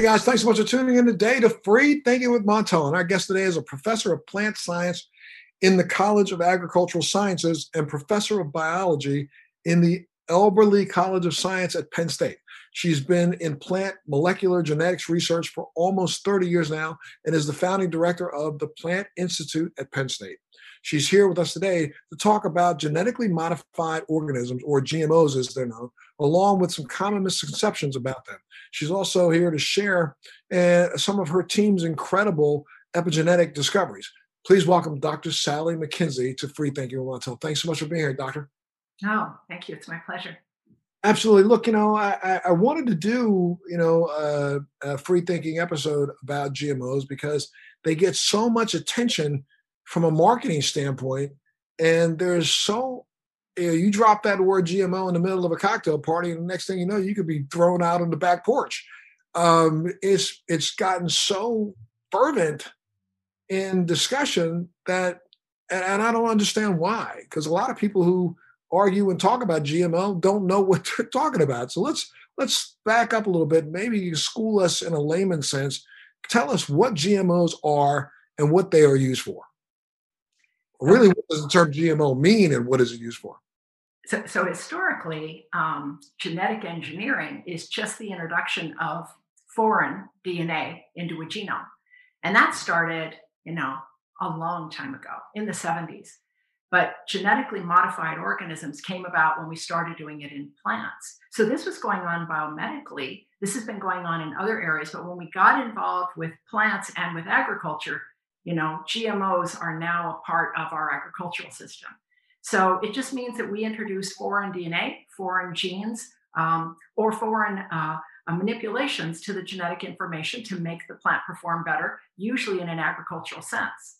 Hey guys, thanks so much for tuning in today to Free Thinking with Montel. And our guest today is a professor of plant science in the College of Agricultural Sciences and professor of biology in the Eberly College of Science at Penn State. She's been in plant molecular genetics research for almost 30 years now and is the founding director of the Plant Institute at Penn State. She's here with us today to talk about genetically modified organisms, or GMOs as they're known, along with some common misconceptions about them. She's also here to share uh, some of her team's incredible epigenetic discoveries. Please welcome Dr. Sally McKenzie to Free Thinking Montel. Thanks so much for being here, Doctor. Oh, thank you. It's my pleasure. Absolutely. Look, you know, I, I wanted to do, you know, uh, a free thinking episode about GMOs because they get so much attention from a marketing standpoint. And there's so, you, know, you drop that word GMO in the middle of a cocktail party, and the next thing you know, you could be thrown out on the back porch. Um, it's it's gotten so fervent in discussion that, and, and I don't understand why, because a lot of people who argue and talk about GMO don't know what they're talking about. So let's let's back up a little bit. Maybe you school us in a layman sense. Tell us what GMOs are and what they are used for really what does the term GMO mean and what is it used for? So, so historically, um, genetic engineering is just the introduction of foreign DNA into a genome. And that started, you know, a long time ago in the 70s. But genetically modified organisms came about when we started doing it in plants. So this was going on biomedically. This has been going on in other areas. But when we got involved with plants and with agriculture, you know, GMOs are now a part of our agricultural system. So it just means that we introduce foreign DNA, foreign genes, um, or foreign uh, uh, manipulations to the genetic information to make the plant perform better, usually in an agricultural sense.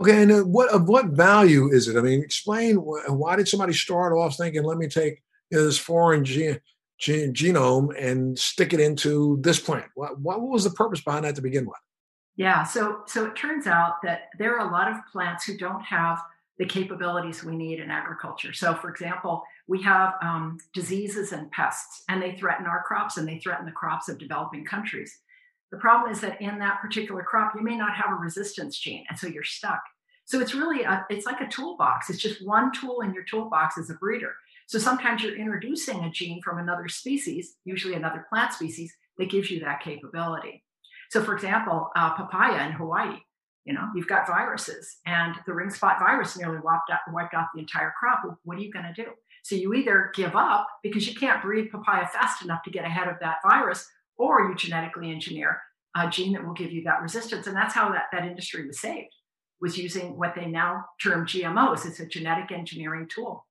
Okay, and uh, what of what value is it? I mean, explain why did somebody start off thinking, "Let me take you know, this foreign gene, gene, genome and stick it into this plant"? What, what was the purpose behind that to begin with? Yeah, so so it turns out that there are a lot of plants who don't have the capabilities we need in agriculture. So, for example, we have um, diseases and pests, and they threaten our crops and they threaten the crops of developing countries. The problem is that in that particular crop, you may not have a resistance gene, and so you're stuck. So it's really a, it's like a toolbox. It's just one tool in your toolbox as a breeder. So sometimes you're introducing a gene from another species, usually another plant species, that gives you that capability. So, for example, uh, papaya in Hawaii, you know, you've got viruses, and the ring spot virus nearly wiped out, wiped out the entire crop. What are you going to do? So you either give up because you can't breed papaya fast enough to get ahead of that virus, or you genetically engineer a gene that will give you that resistance. And that's how that, that industry was saved, was using what they now term GMOs. It's a genetic engineering tool.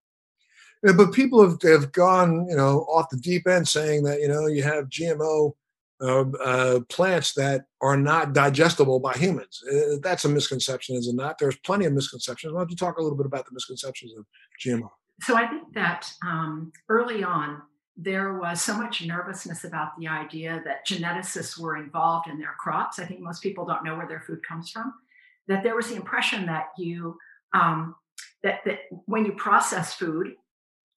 Yeah, but people have, have gone, you know, off the deep end saying that, you know, you have GMO uh, plants that are not digestible by humans. Uh, that's a misconception, is it not? There's plenty of misconceptions. Why don't you talk a little bit about the misconceptions of GMO? So I think that um, early on, there was so much nervousness about the idea that geneticists were involved in their crops. I think most people don't know where their food comes from. That there was the impression that you um, that that when you process food,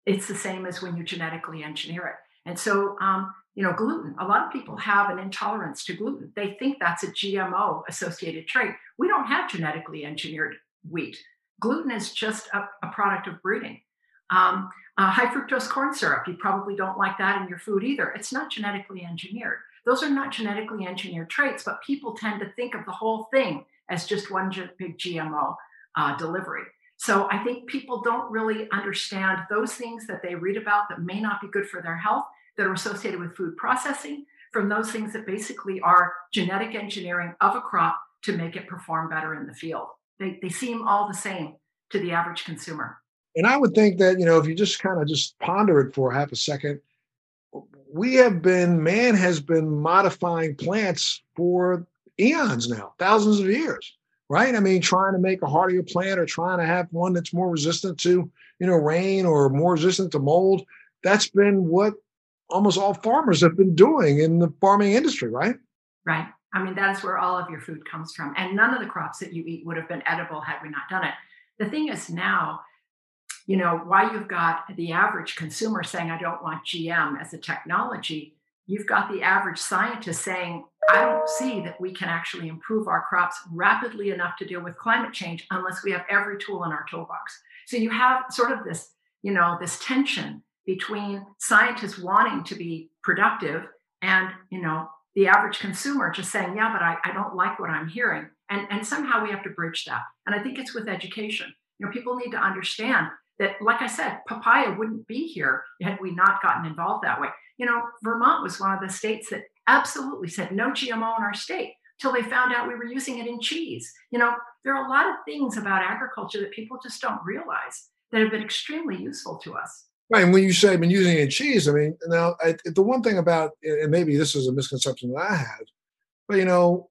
it's the same as when you genetically engineer it. And so um, you know, gluten. A lot of people have an intolerance to gluten. They think that's a GMO associated trait. We don't have genetically engineered wheat. Gluten is just a, a product of breeding. Um, uh, high fructose corn syrup, you probably don't like that in your food either. It's not genetically engineered. Those are not genetically engineered traits, but people tend to think of the whole thing as just one big GMO uh, delivery. So I think people don't really understand those things that they read about that may not be good for their health that are associated with food processing from those things that basically are genetic engineering of a crop to make it perform better in the field. They, they seem all the same to the average consumer. And I would think that, you know, if you just kind of just ponder it for half a second, we have been, man has been modifying plants for eons now, thousands of years, right? I mean, trying to make a hardier plant or trying to have one that's more resistant to, you know, rain or more resistant to mold. That's been what almost all farmers have been doing in the farming industry, right? Right. I mean, that is where all of your food comes from. And none of the crops that you eat would have been edible had we not done it. The thing is now, you know, why you've got the average consumer saying, I don't want GM as a technology, you've got the average scientist saying, I don't see that we can actually improve our crops rapidly enough to deal with climate change unless we have every tool in our toolbox. So you have sort of this, you know, this tension between scientists wanting to be productive and, you know, the average consumer just saying, yeah, but I, I don't like what I'm hearing. And, and somehow we have to bridge that. And I think it's with education. You know, people need to understand that, like I said, papaya wouldn't be here had we not gotten involved that way. You know, Vermont was one of the states that absolutely said no GMO in our state till they found out we were using it in cheese. You know, there are a lot of things about agriculture that people just don't realize that have been extremely useful to us. Right, and when you say I've been using it in cheese, I mean, now I, the one thing about, and maybe this is a misconception that I had, but you know,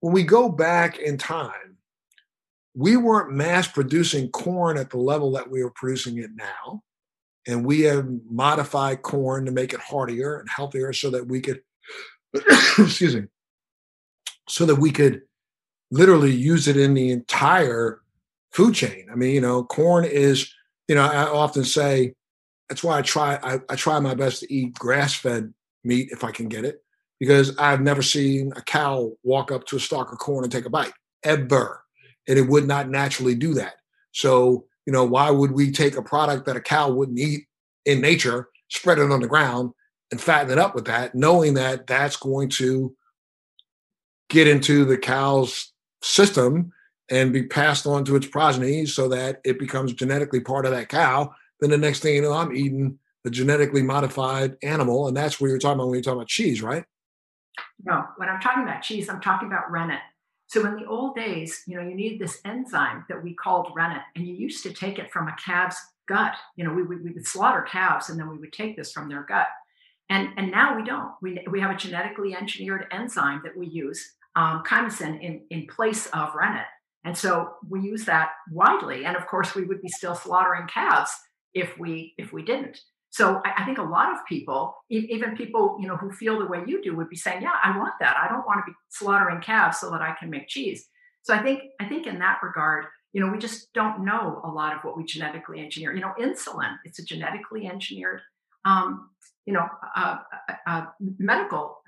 when we go back in time, we weren't mass producing corn at the level that we are producing it now, and we have modified corn to make it hardier and healthier, so that we could, excuse me, so that we could literally use it in the entire food chain. I mean, you know, corn is, you know, I often say that's why I try I, I try my best to eat grass fed meat if I can get it because I've never seen a cow walk up to a stalk of corn and take a bite ever, and it would not naturally do that. So you know why would we take a product that a cow wouldn't eat in nature, spread it on the ground, and fatten it up with that, knowing that that's going to get into the cow's system and be passed on to its progeny so that it becomes genetically part of that cow then the next thing you know, I'm eating a genetically modified animal. And that's what you're talking about when you're talking about cheese, right? No, when I'm talking about cheese, I'm talking about rennet. So in the old days, you know, you needed this enzyme that we called rennet, and you used to take it from a calf's gut. You know, we would, we would slaughter calves, and then we would take this from their gut. And, and now we don't. We, we have a genetically engineered enzyme that we use, um, chymosin, in, in place of rennet. And so we use that widely. And of course, we would be still slaughtering calves if we if we didn't. So I, I think a lot of people, even people you know who feel the way you do, would be saying, "Yeah, I want that. I don't want to be slaughtering calves so that I can make cheese." So I think I think in that regard, you know, we just don't know a lot of what we genetically engineer. You know, insulin, it's a genetically engineered, um, you know, uh, uh, uh, medical.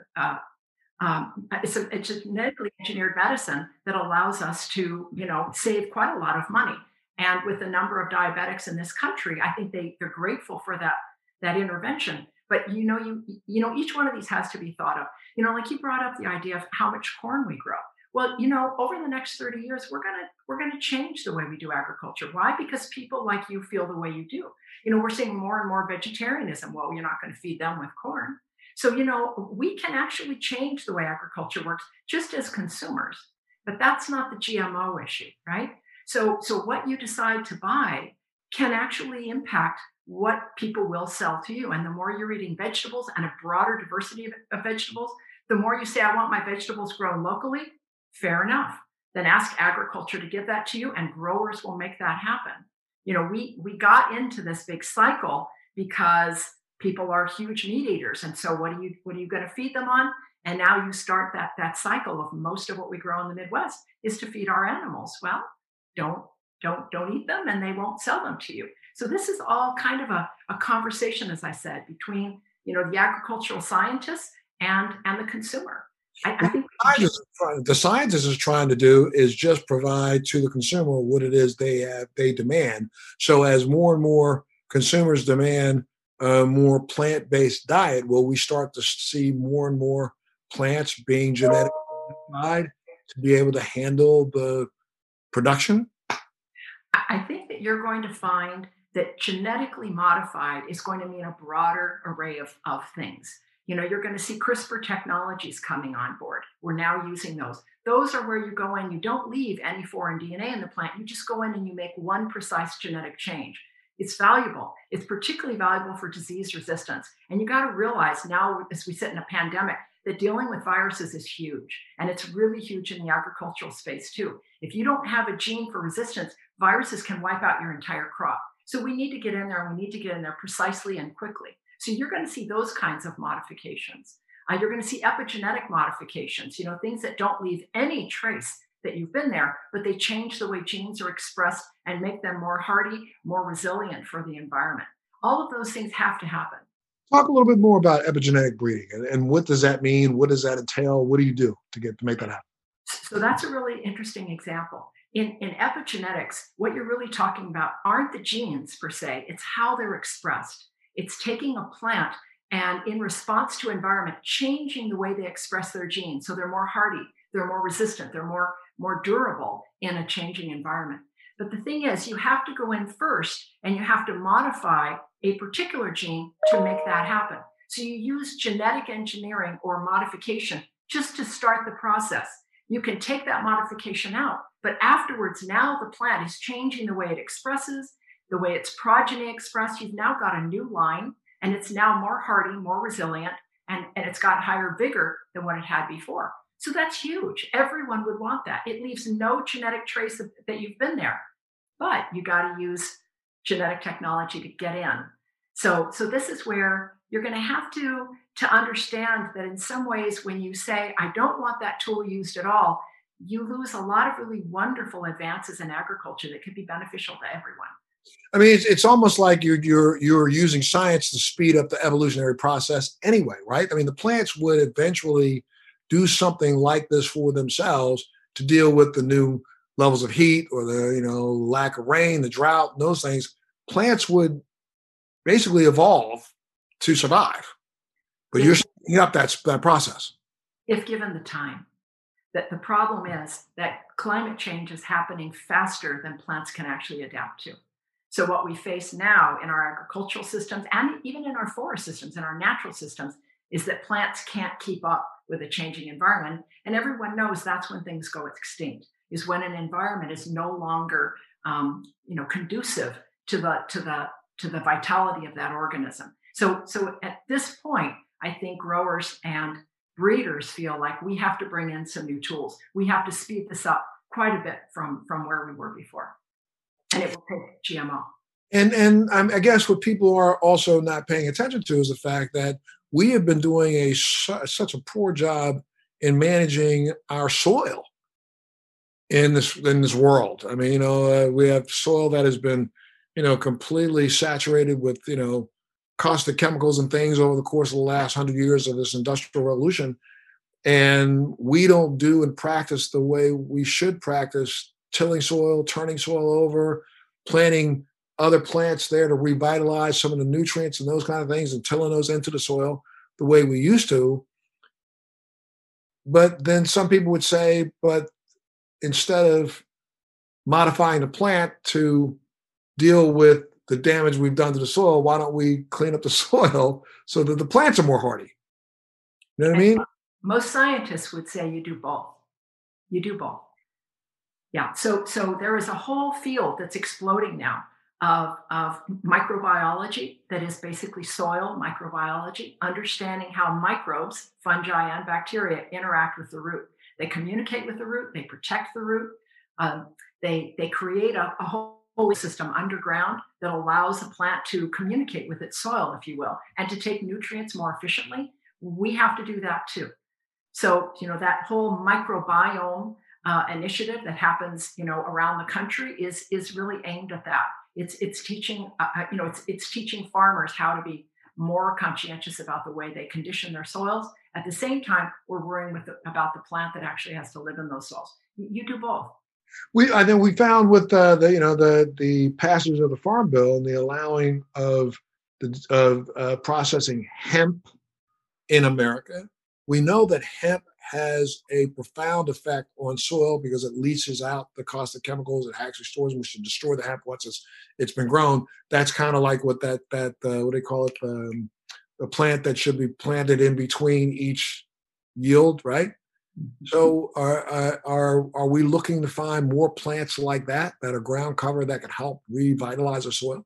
Um, it's, a, it's a genetically engineered medicine that allows us to, you know, save quite a lot of money. And with the number of diabetics in this country, I think they, they're grateful for that, that intervention. But you know, you you know, each one of these has to be thought of. You know, like you brought up the idea of how much corn we grow. Well, you know, over the next 30 years, we're gonna we're gonna change the way we do agriculture. Why? Because people like you feel the way you do. You know, we're seeing more and more vegetarianism. Well, you're not going to feed them with corn. So, you know, we can actually change the way agriculture works just as consumers. But that's not the GMO issue, right? So, so what you decide to buy can actually impact what people will sell to you. And the more you're eating vegetables and a broader diversity of, of vegetables, the more you say, I want my vegetables grown locally, fair enough. Then ask agriculture to give that to you, and growers will make that happen. You know, we we got into this big cycle because people are huge meat eaters. And so what are you what are you going to feed them on? And now you start that that cycle of most of what we grow in the Midwest is to feed our animals. Well, don't don't don't eat them and they won't sell them to you. So this is all kind of a, a conversation as i said between you know the agricultural scientists and and the consumer. I, I think the scientist is trying to do is just provide to the consumer what it is they have they demand. So as more and more consumers demand a more plant-based diet will we start to see more and more plants being genetically modified to be able to handle the production? I think that you're going to find that genetically modified is going to mean a broader array of, of things. You know, you're going to see CRISPR technologies coming on board. We're now using those. Those are where you go in, you don't leave any foreign DNA in the plant. You just go in and you make one precise genetic change. It's valuable. It's particularly valuable for disease resistance. And you got to realize now, as we sit in a pandemic, that dealing with viruses is huge. And it's really huge in the agricultural space too. If you don't have a gene for resistance, viruses can wipe out your entire crop. So we need to get in there and we need to get in there precisely and quickly. So you're going to see those kinds of modifications. Uh, you're going to see epigenetic modifications, you know, things that don't leave any trace that you've been there, but they change the way genes are expressed and make them more hardy, more resilient for the environment. All of those things have to happen. Talk a little bit more about epigenetic breeding and, and what does that mean? What does that entail? What do you do to get to make that happen? So that's a really interesting example. In, in epigenetics, what you're really talking about aren't the genes per se, it's how they're expressed. It's taking a plant and in response to environment, changing the way they express their genes. So they're more hardy, they're more resistant, they're more, more durable in a changing environment. But the thing is, you have to go in first and you have to modify a particular gene to make that happen. So you use genetic engineering or modification just to start the process. You can take that modification out, but afterwards, now the plant is changing the way it expresses, the way its progeny express. You've now got a new line, and it's now more hardy, more resilient, and, and it's got higher vigor than what it had before. So that's huge. Everyone would want that. It leaves no genetic trace of, that you've been there, but you got to use genetic technology to get in. So, so this is where you're going to have to to understand that in some ways, when you say, "I don't want that tool used at all," you lose a lot of really wonderful advances in agriculture that could be beneficial to everyone. I mean, it's, it's almost like you're you're you're using science to speed up the evolutionary process anyway, right? I mean, the plants would eventually do something like this for themselves to deal with the new levels of heat or the you know lack of rain, the drought, those things. Plants would basically evolve to survive, but you're speeding up that that process if given the time. That the problem is that climate change is happening faster than plants can actually adapt to. So, what we face now in our agricultural systems and even in our forest systems, and our natural systems, is that plants can't keep up with a changing environment. And everyone knows that's when things go extinct, is when an environment is no longer um, you know, conducive to the, to, the, to the vitality of that organism. So, so at this point, I think growers and breeders feel like we have to bring in some new tools. We have to speed this up quite a bit from, from where we were before. And it will take GMO. And and I guess what people are also not paying attention to is the fact that we have been doing a such a poor job in managing our soil in this in this world. I mean, you know, uh, we have soil that has been, you know, completely saturated with you know caustic chemicals and things over the course of the last hundred years of this industrial revolution, and we don't do and practice the way we should practice tilling soil, turning soil over, planting other plants there to revitalize some of the nutrients and those kind of things and tilling those into the soil the way we used to. But then some people would say, but instead of modifying the plant to deal with the damage we've done to the soil, why don't we clean up the soil so that the plants are more hardy? You know what I mean? Most scientists would say you do both. You do both. Yeah. So so there is a whole field that's exploding now of, of microbiology that is basically soil microbiology, understanding how microbes, fungi, and bacteria interact with the root. They communicate with the root, they protect the root, um, they, they create a, a whole system underground that allows the plant to communicate with its soil, if you will, and to take nutrients more efficiently. We have to do that too. So, you know, that whole microbiome uh, initiative that happens, you know, around the country is is really aimed at that. It's it's teaching uh, uh, you know it's it's teaching farmers how to be more conscientious about the way they condition their soils. At the same time, we're worrying with the, about the plant that actually has to live in those soils. You, do both. We I think we found with uh, the you know the the passage of the farm bill and the allowing of the of uh, processing hemp in America. We know that hemp has a profound effect on soil because it leaches out the caustic chemicals. It actually stores them, which should destroy the hemp once it's it's been grown. That's kind of like what that that uh, what do they call it? Um, the plant that should be planted in between each yield, right? Mm-hmm. So are are are we looking to find more plants like that that are ground cover that can help revitalize the soil?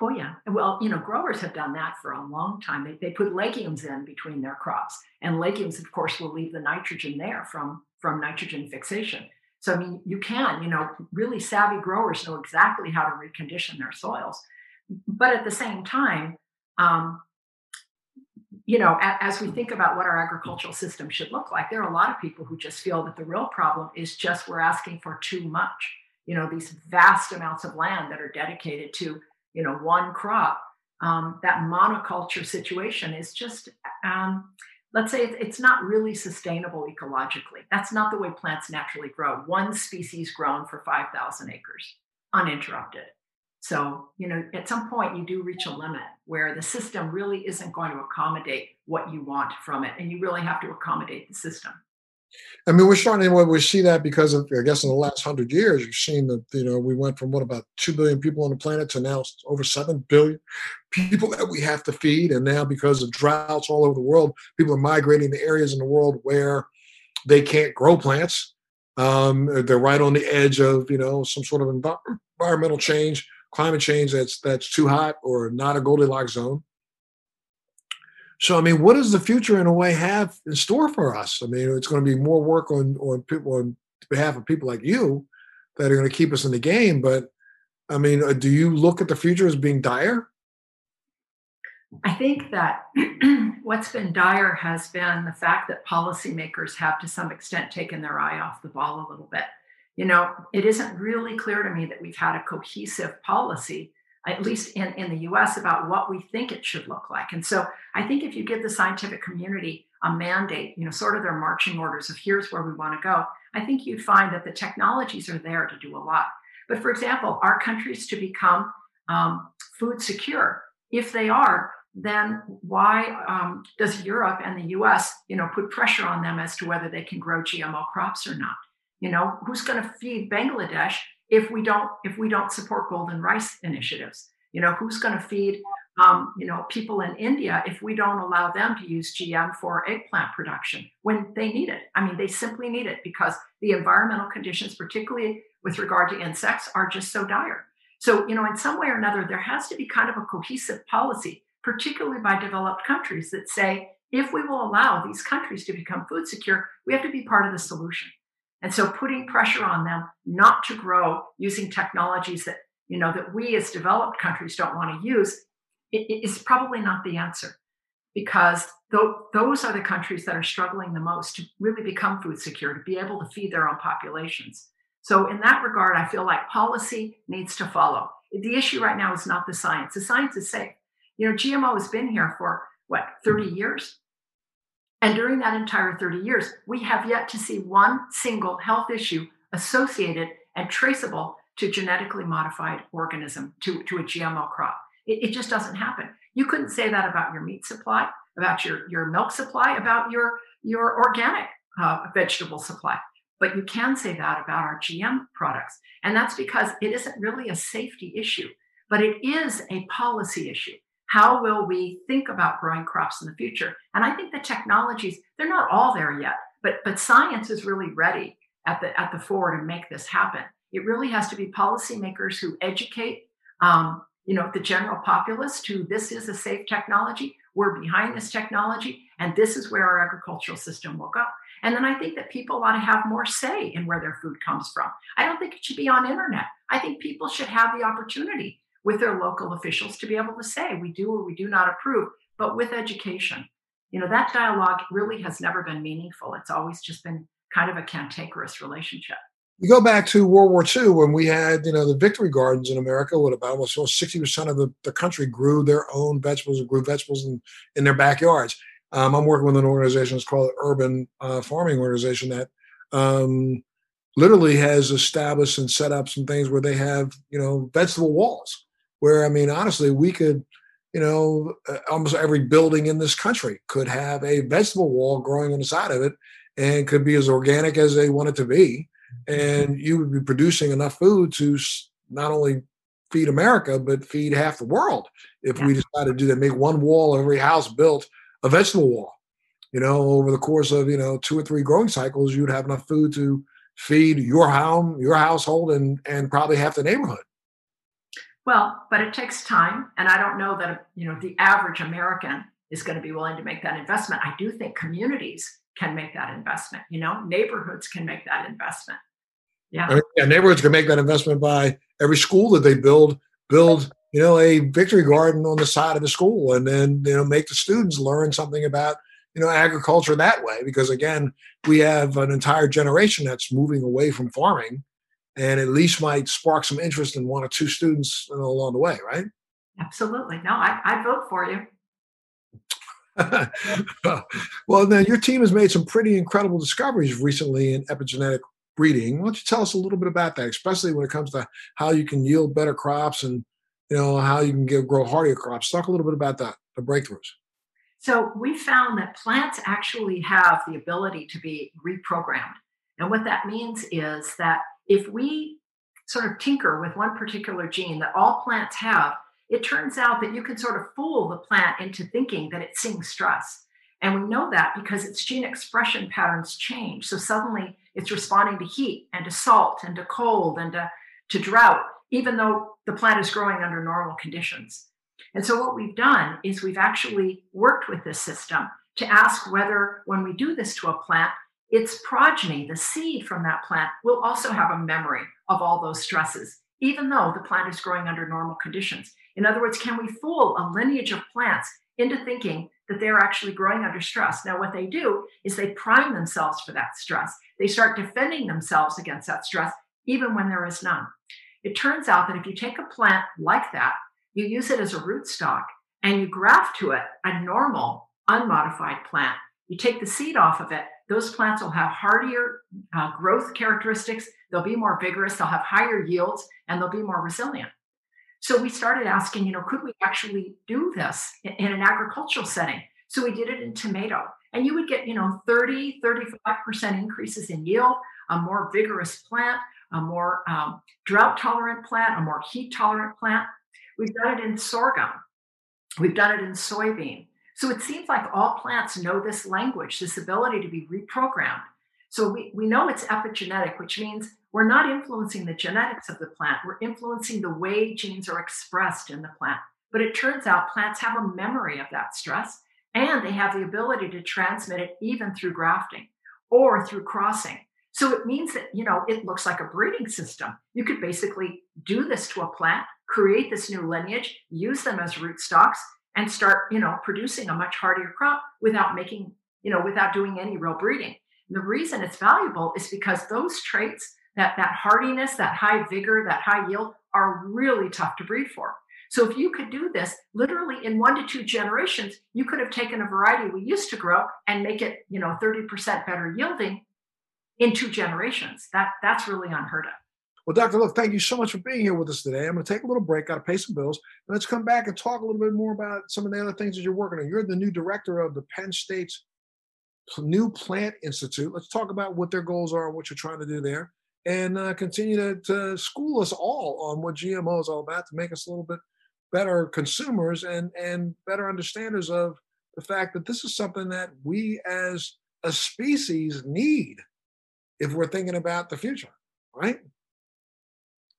Oh yeah. Well, you know, growers have done that for a long time. They, they put legumes in between their crops, and legumes, of course, will leave the nitrogen there from from nitrogen fixation. So I mean, you can, you know, really savvy growers know exactly how to recondition their soils, but at the same time, um, you know, as we think about what our agricultural system should look like, there are a lot of people who just feel that the real problem is just we're asking for too much. You know, these vast amounts of land that are dedicated to you know one crop um, that monoculture situation is just, um, let's say it's not really sustainable ecologically. That's not the way plants naturally grow. One species grown for 5,000 acres, uninterrupted. So, you know, at some point you do reach a limit where the system really isn't going to accommodate what you want from it. And you really have to accommodate the system. I mean, we're starting to we see that because of, I guess, in the last hundred years, you've seen that you know we went from what about two billion people on the planet to now over seven billion people that we have to feed, and now because of droughts all over the world, people are migrating to areas in the world where they can't grow plants. Um, they're right on the edge of you know some sort of environmental change, climate change that's that's too hot or not a Goldilocks zone. So I mean, what does the future in a way have in store for us? I mean, it's going to be more work on on people on behalf of people like you that are going to keep us in the game. But I mean, uh, do you look at the future as being dire? I think that what's been dire has been the fact that policymakers have, to some extent, taken their eye off the ball a little bit. You know, it isn't really clear to me that we've had a cohesive policy at least in, in the US, about what we think it should look like. And so I think if you give the scientific community a mandate, you know, sort of their marching orders of here's where we want to go, I think you'd find that the technologies are there to do a lot. But for example, are countries to become um, food secure? If they are, then why um, does Europe and the US, you know, put pressure on them as to whether they can grow GMO crops or not? You know, who's going to feed Bangladesh if we don't if we don't support golden rice initiatives? You know who's going to feed um, you know people in india if we don't allow them to use gm for eggplant production when they need it? I mean they simply need it because the environmental conditions particularly with regard to insects are just so dire. So you know in some way or another there has to be kind of a cohesive policy particularly by developed countries that say if we will allow these countries to become food secure we have to be part of the solution and so putting pressure on them not to grow using technologies that, you know, that we as developed countries don't want to use is probably not the answer because th- those are the countries that are struggling the most to really become food secure, to be able to feed their own populations. So, in that regard, I feel like policy needs to follow. The issue right now is not the science. The science is safe. You know, GMO has been here for what, 30 years? And during that entire 30 years, we have yet to see one single health issue associated and traceable to genetically modified organism, to, to a GMO crop. It, it just doesn't happen. You couldn't say that about your meat supply, about your, your milk supply, about your, your organic uh, vegetable supply. But you can say that about our GM products. And that's because it isn't really a safety issue, but it is a policy issue how will we think about growing crops in the future? And i think the technologies they're not all there yet but but science is really ready at the at the fore to make this happen. It really has to be policymakers who educate um, you know the general populace to this is a safe technology we're behind this technology and this is where our agricultural system will go. And then i think that people ought to have more say in where their food comes from. I don't think it should be on internet. I think people should have the opportunity with their local officials to be able to say we do or we do not approve, but with education. You know, that dialogue really has never been meaningful. It's always just been kind of a cantankerous relationship. You go back to World War II when we had, you know, the victory gardens in America, what about almost 60% of the, the country grew their own vegetables and grew vegetables in, in their backyards. Um, I'm working with an organization, it's called Urban uh, Farming Organization that um, literally has established and set up some things where they have, you know, vegetable walls where I mean, honestly, we could, you know, uh, almost every building in this country could have a vegetable wall growing on the side of it and could be as organic as they want it to be. And you would be producing enough food to not only feed America, but feed half the world if yeah. we decided to do that, make one wall, every house built a vegetable wall. You know, over the course of, you know, two or three growing cycles, you'd have enough food to feed your home, your household, and and probably half the neighborhood. Well, but it takes time. And I don't know that, you know, the average American is going to be willing to make that investment. I do think communities can make that investment. You know, neighborhoods can make that investment. Yeah. I mean, yeah, neighborhoods can make that investment by every school that they build, build, you know, a victory garden on the side of the school and then, you know, make the students learn something about, you know, agriculture that way. Because again, we have an entire generation that's moving away from farming and at least might spark some interest in one or two students along the way, right? Absolutely. No, I, I'd vote for you. well, then your team has made some pretty incredible discoveries recently in epigenetic breeding. Why don't you tell us a little bit about that, especially when it comes to how you can yield better crops and you know how you can get, grow hardier crops? Talk a little bit about that, the breakthroughs. So we found that plants actually have the ability to be reprogrammed, and what that means is that if we sort of tinker with one particular gene that all plants have, it turns out that you can sort of fool the plant into thinking that it's seeing stress. And we know that because its gene expression patterns change. So suddenly it's responding to heat and to salt and to cold and to, to drought, even though the plant is growing under normal conditions. And so what we've done is we've actually worked with this system to ask whether when we do this to a plant, its progeny, the seed from that plant, will also have a memory of all those stresses, even though the plant is growing under normal conditions. In other words, can we fool a lineage of plants into thinking that they're actually growing under stress? Now, what they do is they prime themselves for that stress. They start defending themselves against that stress, even when there is none. It turns out that if you take a plant like that, you use it as a rootstock, and you graft to it a normal, unmodified plant, you take the seed off of it, those plants will have hardier uh, growth characteristics. They'll be more vigorous, they'll have higher yields, and they'll be more resilient. So we started asking, you know, could we actually do this in, in an agricultural setting? So we did it in tomato. And you would get, you know, 30, 35% increases in yield, a more vigorous plant, a more um, drought tolerant plant, a more heat tolerant plant. We've done it in sorghum. We've done it in soybean. So it seems like all plants know this language, this ability to be reprogrammed. So we, we know it's epigenetic, which means we're not influencing the genetics of the plant, we're influencing the way genes are expressed in the plant. But it turns out plants have a memory of that stress and they have the ability to transmit it even through grafting or through crossing. So it means that, you know, it looks like a breeding system. You could basically do this to a plant, create this new lineage, use them as rootstocks, and start, you know, producing a much hardier crop without making, you know, without doing any real breeding. And the reason it's valuable is because those traits, that that hardiness, that high vigor, that high yield, are really tough to breed for. So if you could do this literally in one to two generations, you could have taken a variety we used to grow and make it, you know, 30% better yielding in two generations. That that's really unheard of. Well, Dr. Look, thank you so much for being here with us today. I'm going to take a little break, got to pay some bills. Let's come back and talk a little bit more about some of the other things that you're working on. You're the new director of the Penn State's New Plant Institute. Let's talk about what their goals are and what you're trying to do there, and uh, continue to, to school us all on what GMO is all about to make us a little bit better consumers and and better understanders of the fact that this is something that we as a species need if we're thinking about the future, right?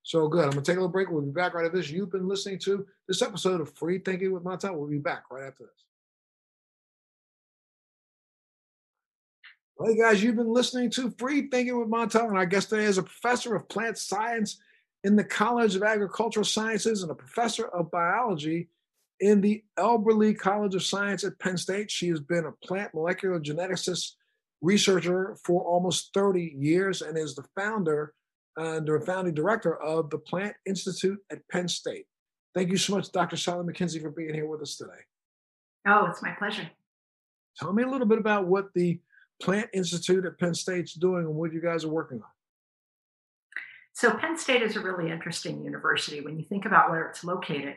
So good. I'm gonna take a little break. We'll be back right after this. You've been listening to this episode of Free Thinking with Montel. We'll be back right after this. Hey guys, you've been listening to Free Thinking with Montel, and our guest today is a professor of plant science in the College of Agricultural Sciences and a professor of biology in the Eberly College of Science at Penn State. She has been a plant molecular geneticist researcher for almost 30 years and is the founder and the founding director of the Plant Institute at Penn State. Thank you so much, Dr. Sally McKenzie, for being here with us today. Oh, it's my pleasure. Tell me a little bit about what the Plant Institute at Penn State's doing and what you guys are working on. So, Penn State is a really interesting university when you think about where it's located,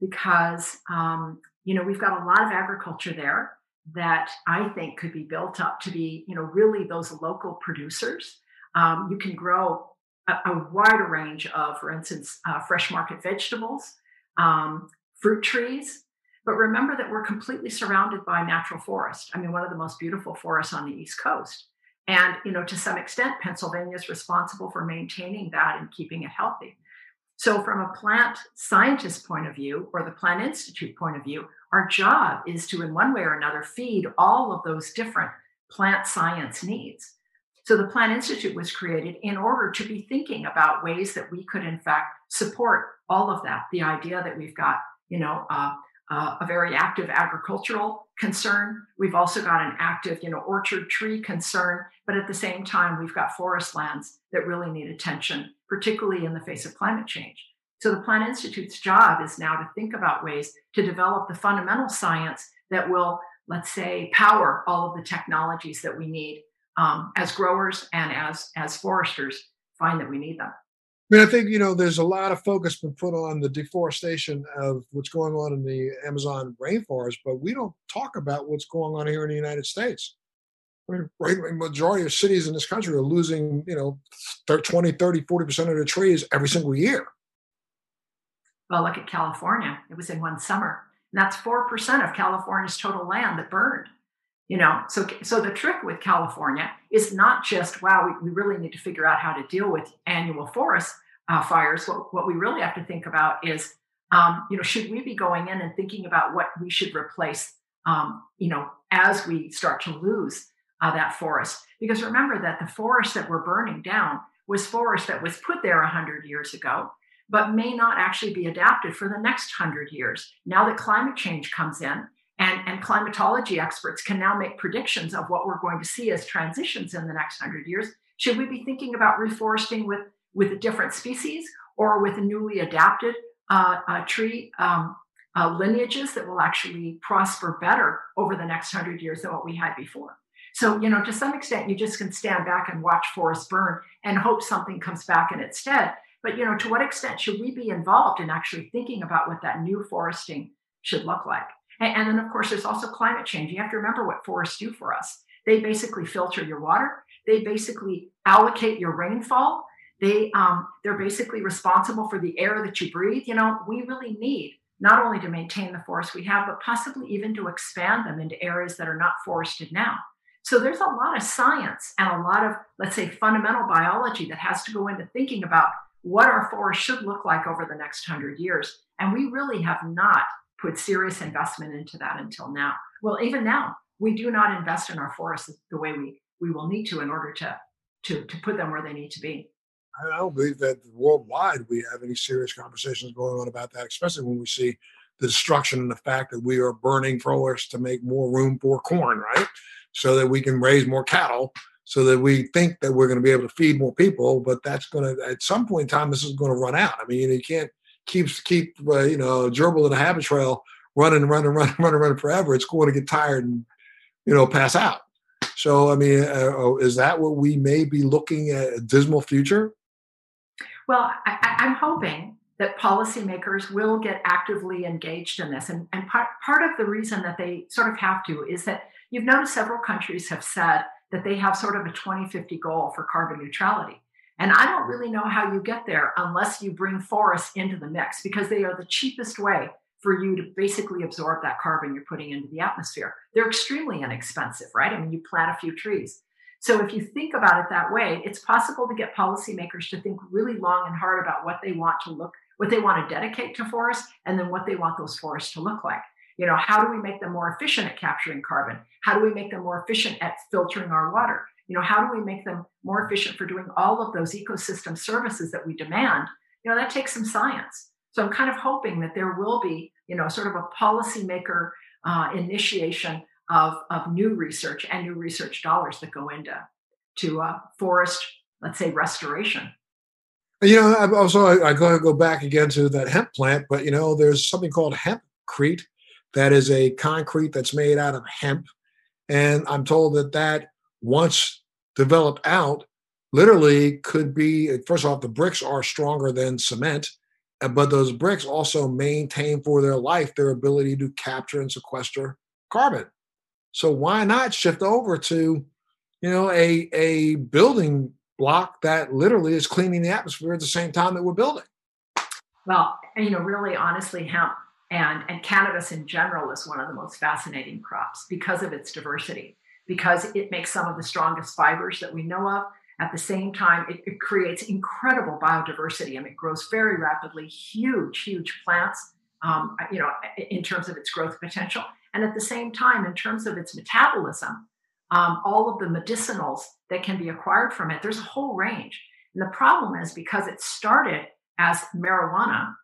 because um, you know we've got a lot of agriculture there that I think could be built up to be you know really those local producers. Um, you can grow a, a wider range of, for instance, uh, fresh market vegetables, um, fruit trees. But remember that we're completely surrounded by natural forest. I mean, one of the most beautiful forests on the East Coast. And, you know, to some extent, Pennsylvania is responsible for maintaining that and keeping it healthy. So, from a plant scientist point of view or the Plant Institute point of view, our job is to, in one way or another, feed all of those different plant science needs. So the Plant Institute was created in order to be thinking about ways that we could, in fact, support all of that. The idea that we've got, you know, uh, uh, a very active agricultural concern. We've also got an active, you know, orchard tree concern. But at the same time, we've got forest lands that really need attention, particularly in the face of climate change. So the Plant Institute's job is now to think about ways to develop the fundamental science that will, let's say, power all of the technologies that we need um, as growers and as as foresters find that we need them. I mean, I think you know there's a lot of focus been put on the deforestation of what's going on in the Amazon rainforest, but we don't talk about what's going on here in the United States. I mean, right, majority of cities in this country are losing, you know, 20, 30, 40% of their trees every single year. Well, look at California. It was in one summer. And that's 4% of California's total land that burned. You know, so so the trick with California is not just wow, we, we really need to figure out how to deal with annual forest uh, fires. What, what we really have to think about is, um, you know, should we be going in and thinking about what we should replace, um, you know, as we start to lose uh, that forest? Because remember that the forest that we're burning down was forest that was put there 100 years ago but may not actually be adapted for the next 100 years. Now that climate change comes in, climatology experts can now make predictions of what we're going to see as transitions in the next 100 years, should we be thinking about reforesting with, with different species or with newly adapted uh, uh, tree um, uh, lineages that will actually prosper better over the next 100 years than what we had before? So, you know, to some extent, you just can stand back and watch forests burn and hope something comes back in its stead. But you know, to what extent should we be involved in actually thinking about what that new foresting should look like? And, and then, of course, there's also climate change. You have to remember what forests do for us. They basically filter your water. They basically allocate your rainfall. They um, they're basically responsible for the air that you breathe. You know, we really need not only to maintain the forests we have, but possibly even to expand them into areas that are not forested now. So there's a lot of science and a lot of, let's say, fundamental biology that has to go into thinking about what our forest should look like over the next hundred years. And we really have not put serious investment into that until now. Well, even now, we do not invest in our forests the way we, we will need to in order to, to, to put them where they need to be. I don't believe that worldwide we have any serious conversations going on about that, especially when we see the destruction and the fact that we are burning forests to make more room for corn, right? So that we can raise more cattle so that we think that we're going to be able to feed more people, but that's going to at some point in time this is going to run out. I mean, you can't keep keep uh, you know gerbil in a Habitrail running, running, running, running, running forever. It's going to get tired and you know pass out. So, I mean, uh, oh, is that what we may be looking at a dismal future? Well, I, I'm hoping that policymakers will get actively engaged in this. And, and part, part of the reason that they sort of have to is that you've noticed several countries have said that they have sort of a 2050 goal for carbon neutrality. And I don't really know how you get there unless you bring forests into the mix because they are the cheapest way for you to basically absorb that carbon you're putting into the atmosphere. They're extremely inexpensive, right? I mean, you plant a few trees. So if you think about it that way, it's possible to get policymakers to think really long and hard about what they want to look, what they want to dedicate to forests, and then what they want those forests to look like. You know, how do we make them more efficient at capturing carbon? How do we make them more efficient at filtering our water? You know, how do we make them more efficient for doing all of those ecosystem services that we demand? You know, that takes some science. So I'm kind of hoping that there will be, you know, sort of a policymaker uh, initiation of, of new research and new research dollars that go into to uh, forest, let's say, restoration. You know, I also I, I go go back again to that hemp plant, but you know, there's something called hempcrete, that is a concrete that's made out of hemp. And I'm told that that once developed out, literally could be, first off, the bricks are stronger than cement, uh, but those bricks also maintain for their life their ability to capture and sequester carbon. So why not shift over to, you know, a, a building block that literally is cleaning the atmosphere at the same time that we're building? Well, you know, really honestly, hemp and, and cannabis in general is one of the most fascinating crops because of its diversity, because it makes some of the strongest fibers that we know of. At the same time, it, it creates incredible biodiversity. I mean, it grows very rapidly, huge, huge plants, um, you know, in terms of its growth potential. And at the same time, in terms of its metabolism, um, all of the medicinals that can be acquired from it, there's a whole range. And the problem is because it started as marijuana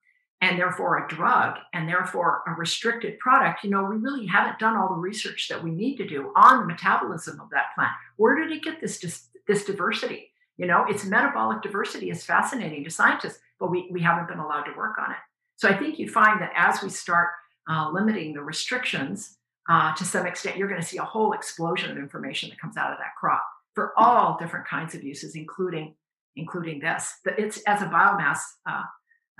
and therefore a drug and therefore a restricted product, you know, we really haven't done all the research that we need to do on the metabolism of that plant. Where did it get this, this diversity? You know, its metabolic diversity is fascinating to scientists, but we, we haven't been allowed to work on it. So I think you find that as we start uh, limiting the restrictions uh, to some extent, you're going to see a whole explosion of information that comes out of that crop for all different kinds of uses, including including this. But it's as a biomass uh,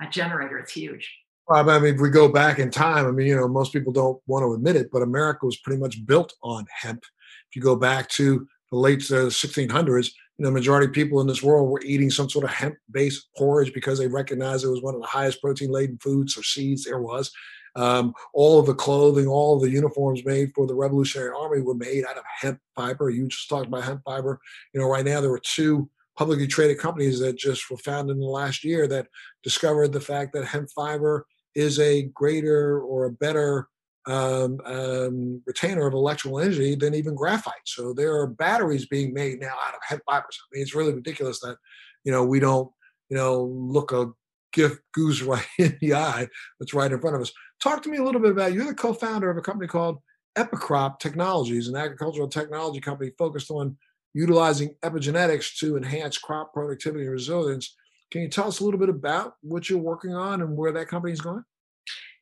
a generator, it's huge. Well, I mean, if we go back in time, I mean, you know, most people don't want to admit it, but America was pretty much built on hemp. If you go back to the late uh, 1600s, you know, the majority of people in this world were eating some sort of hemp-based porridge because they recognized it was one of the highest protein-laden foods or seeds there was. Um, all of the clothing, all of the uniforms made for the Revolutionary Army were made out of hemp fiber. You just talked about hemp fiber. You know, right now there were two publicly traded companies that just were founded in the last year that discovered the fact that hemp fiber is a greater or a better um, um, retainer of electrical energy than even graphite. So there are batteries being made now out of hemp fibers. I mean, it's really ridiculous that you know we don't you know look a gift goose right in the eye that's right in front of us. Talk to me a little bit about you're the co-founder of a company called Epicrop Technologies, an agricultural technology company focused on utilizing epigenetics to enhance crop productivity and resilience. Can you tell us a little bit about what you're working on and where that company is going?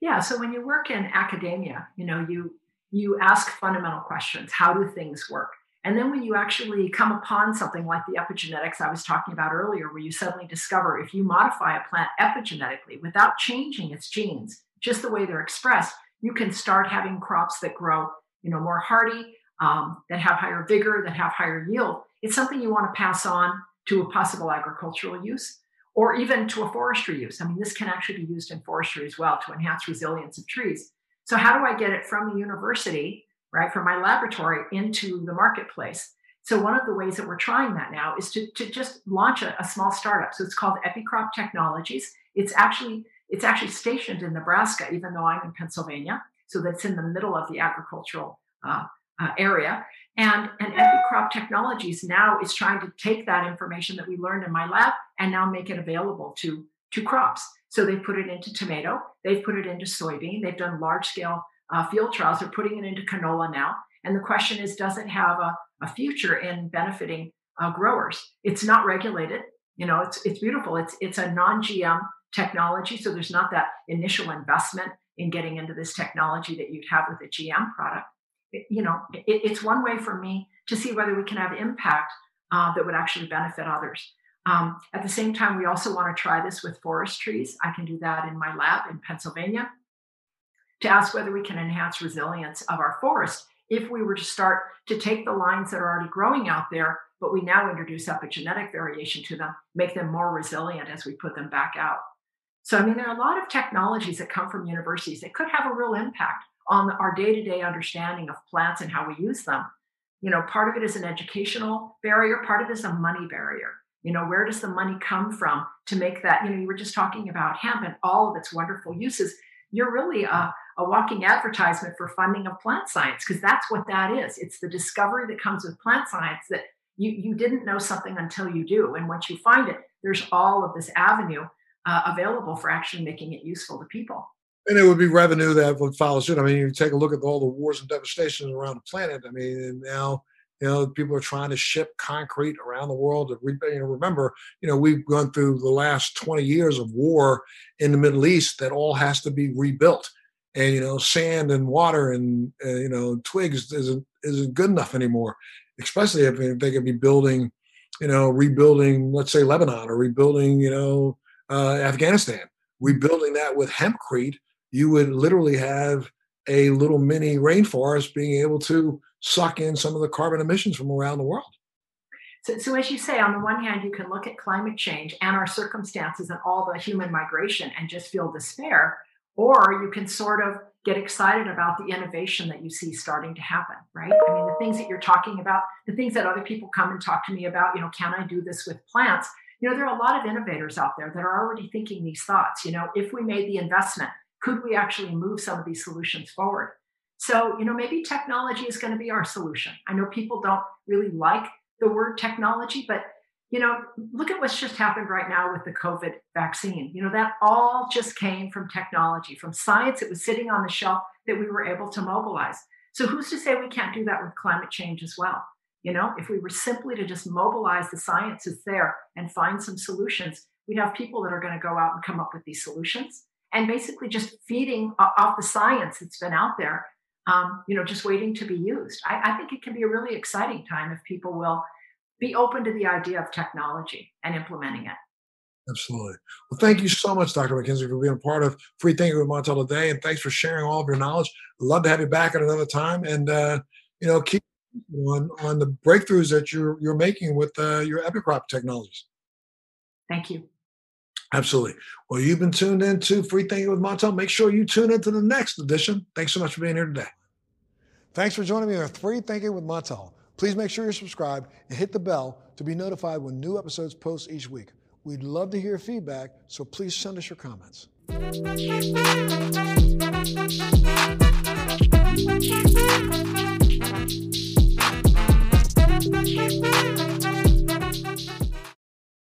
Yeah, so when you work in academia, you know, you you ask fundamental questions. How do things work? And then when you actually come upon something like the epigenetics I was talking about earlier, where you suddenly discover if you modify a plant epigenetically without changing its genes, just the way they're expressed, you can start having crops that grow, you know, more hardy, um, that have higher vigor, that have higher yield. It's something you want to pass on to a possible agricultural use or even to a forestry use. I mean, this can actually be used in forestry as well to enhance resilience of trees. So, how do I get it from the university, right, from my laboratory into the marketplace? So, one of the ways that we're trying that now is to, to just launch a, a small startup. So, it's called Epicrop Technologies. It's actually it's actually stationed in Nebraska, even though I'm in Pennsylvania. So that's in the middle of the agricultural uh, uh, area. And, and Epicrop Technologies now is trying to take that information that we learned in my lab and now make it available to, to crops. So they've put it into tomato, they've put it into soybean, they've done large scale uh, field trials, they're putting it into canola now. And the question is, does it have a, a future in benefiting uh, growers? It's not regulated. You know, it's it's beautiful. It's it's a non-GM technology, so there's not that initial investment in getting into this technology that you'd have with a GM product you know, it, it's one way for me to see whether we can have impact uh, that would actually benefit others. Um, at the same time, we also want to try this with forest trees. I can do that in my lab in Pennsylvania to ask whether we can enhance resilience of our forest if we were to start to take the lines that are already growing out there, but we now introduce epigenetic variation to them, make them more resilient as we put them back out. So, I mean, there are a lot of technologies that come from universities that could have a real impact on our day-to-day understanding of plants and how we use them. You know part of it is an educational barrier part of it is a money barrier. You know where does the money come from to make that you know you were just talking about hemp and all of its wonderful uses. You're really a, a walking advertisement for funding of plant science because that's what that is. It's the discovery that comes with plant science that you, you didn't know something until you do. And once you find it there's all of this avenue uh, available for actually making it useful to people and it would be revenue that would follow suit. I mean, you take a look at all the wars and devastations around the planet. I mean, now you know people are trying to ship concrete around the world. To re- you know, remember, you know, we've gone through the last 20 years of war in the Middle East that all has to be rebuilt. And you know, sand and water and uh, you know twigs isn't isn't good enough anymore. Especially if, if they could be building, you know, rebuilding, let's say Lebanon or rebuilding, you know, uh, Afghanistan, rebuilding that with hempcrete you would literally have a little mini rainforest being able to suck in some of the carbon emissions from around the world. So, so, as you say, on the one hand, you can look at climate change and our circumstances and all the human migration and just feel despair, or you can sort of get excited about the innovation that you see starting to happen, right? I mean, the things that you're talking about, the things that other people come and talk to me about, you know, can I do this with plants? You know, there are a lot of innovators out there that are already thinking these thoughts. You know, if we made the investment, could we actually move some of these solutions forward? So, you know, maybe technology is going to be our solution. I know people don't really like the word technology, but you know, look at what's just happened right now with the COVID vaccine. You know, that all just came from technology, from science. It was sitting on the shelf that we were able to mobilize. So, who's to say we can't do that with climate change as well? You know, if we were simply to just mobilize the science that's there and find some solutions, we'd have people that are going to go out and come up with these solutions and basically just feeding off the science that's been out there, um, you know, just waiting to be used. I, I think it can be a really exciting time if people will be open to the idea of technology and implementing it. Absolutely. Well, thank you so much, Dr. Mackenzie, for being a part of Free Thinking with Montel today, and thanks for sharing all of your knowledge. I'd love to have you back at another time, and uh, you know, keep on on the breakthroughs that you're you're making with uh, your EpiCrop technologies. Thank you. Absolutely. Well, you've been tuned in to Free Thinking with Montel. Make sure you tune into the next edition. Thanks so much for being here today. Thanks for joining me on Free Thinking with Montel. Please make sure you're subscribed and hit the bell to be notified when new episodes post each week. We'd love to hear feedback, so please send us your comments.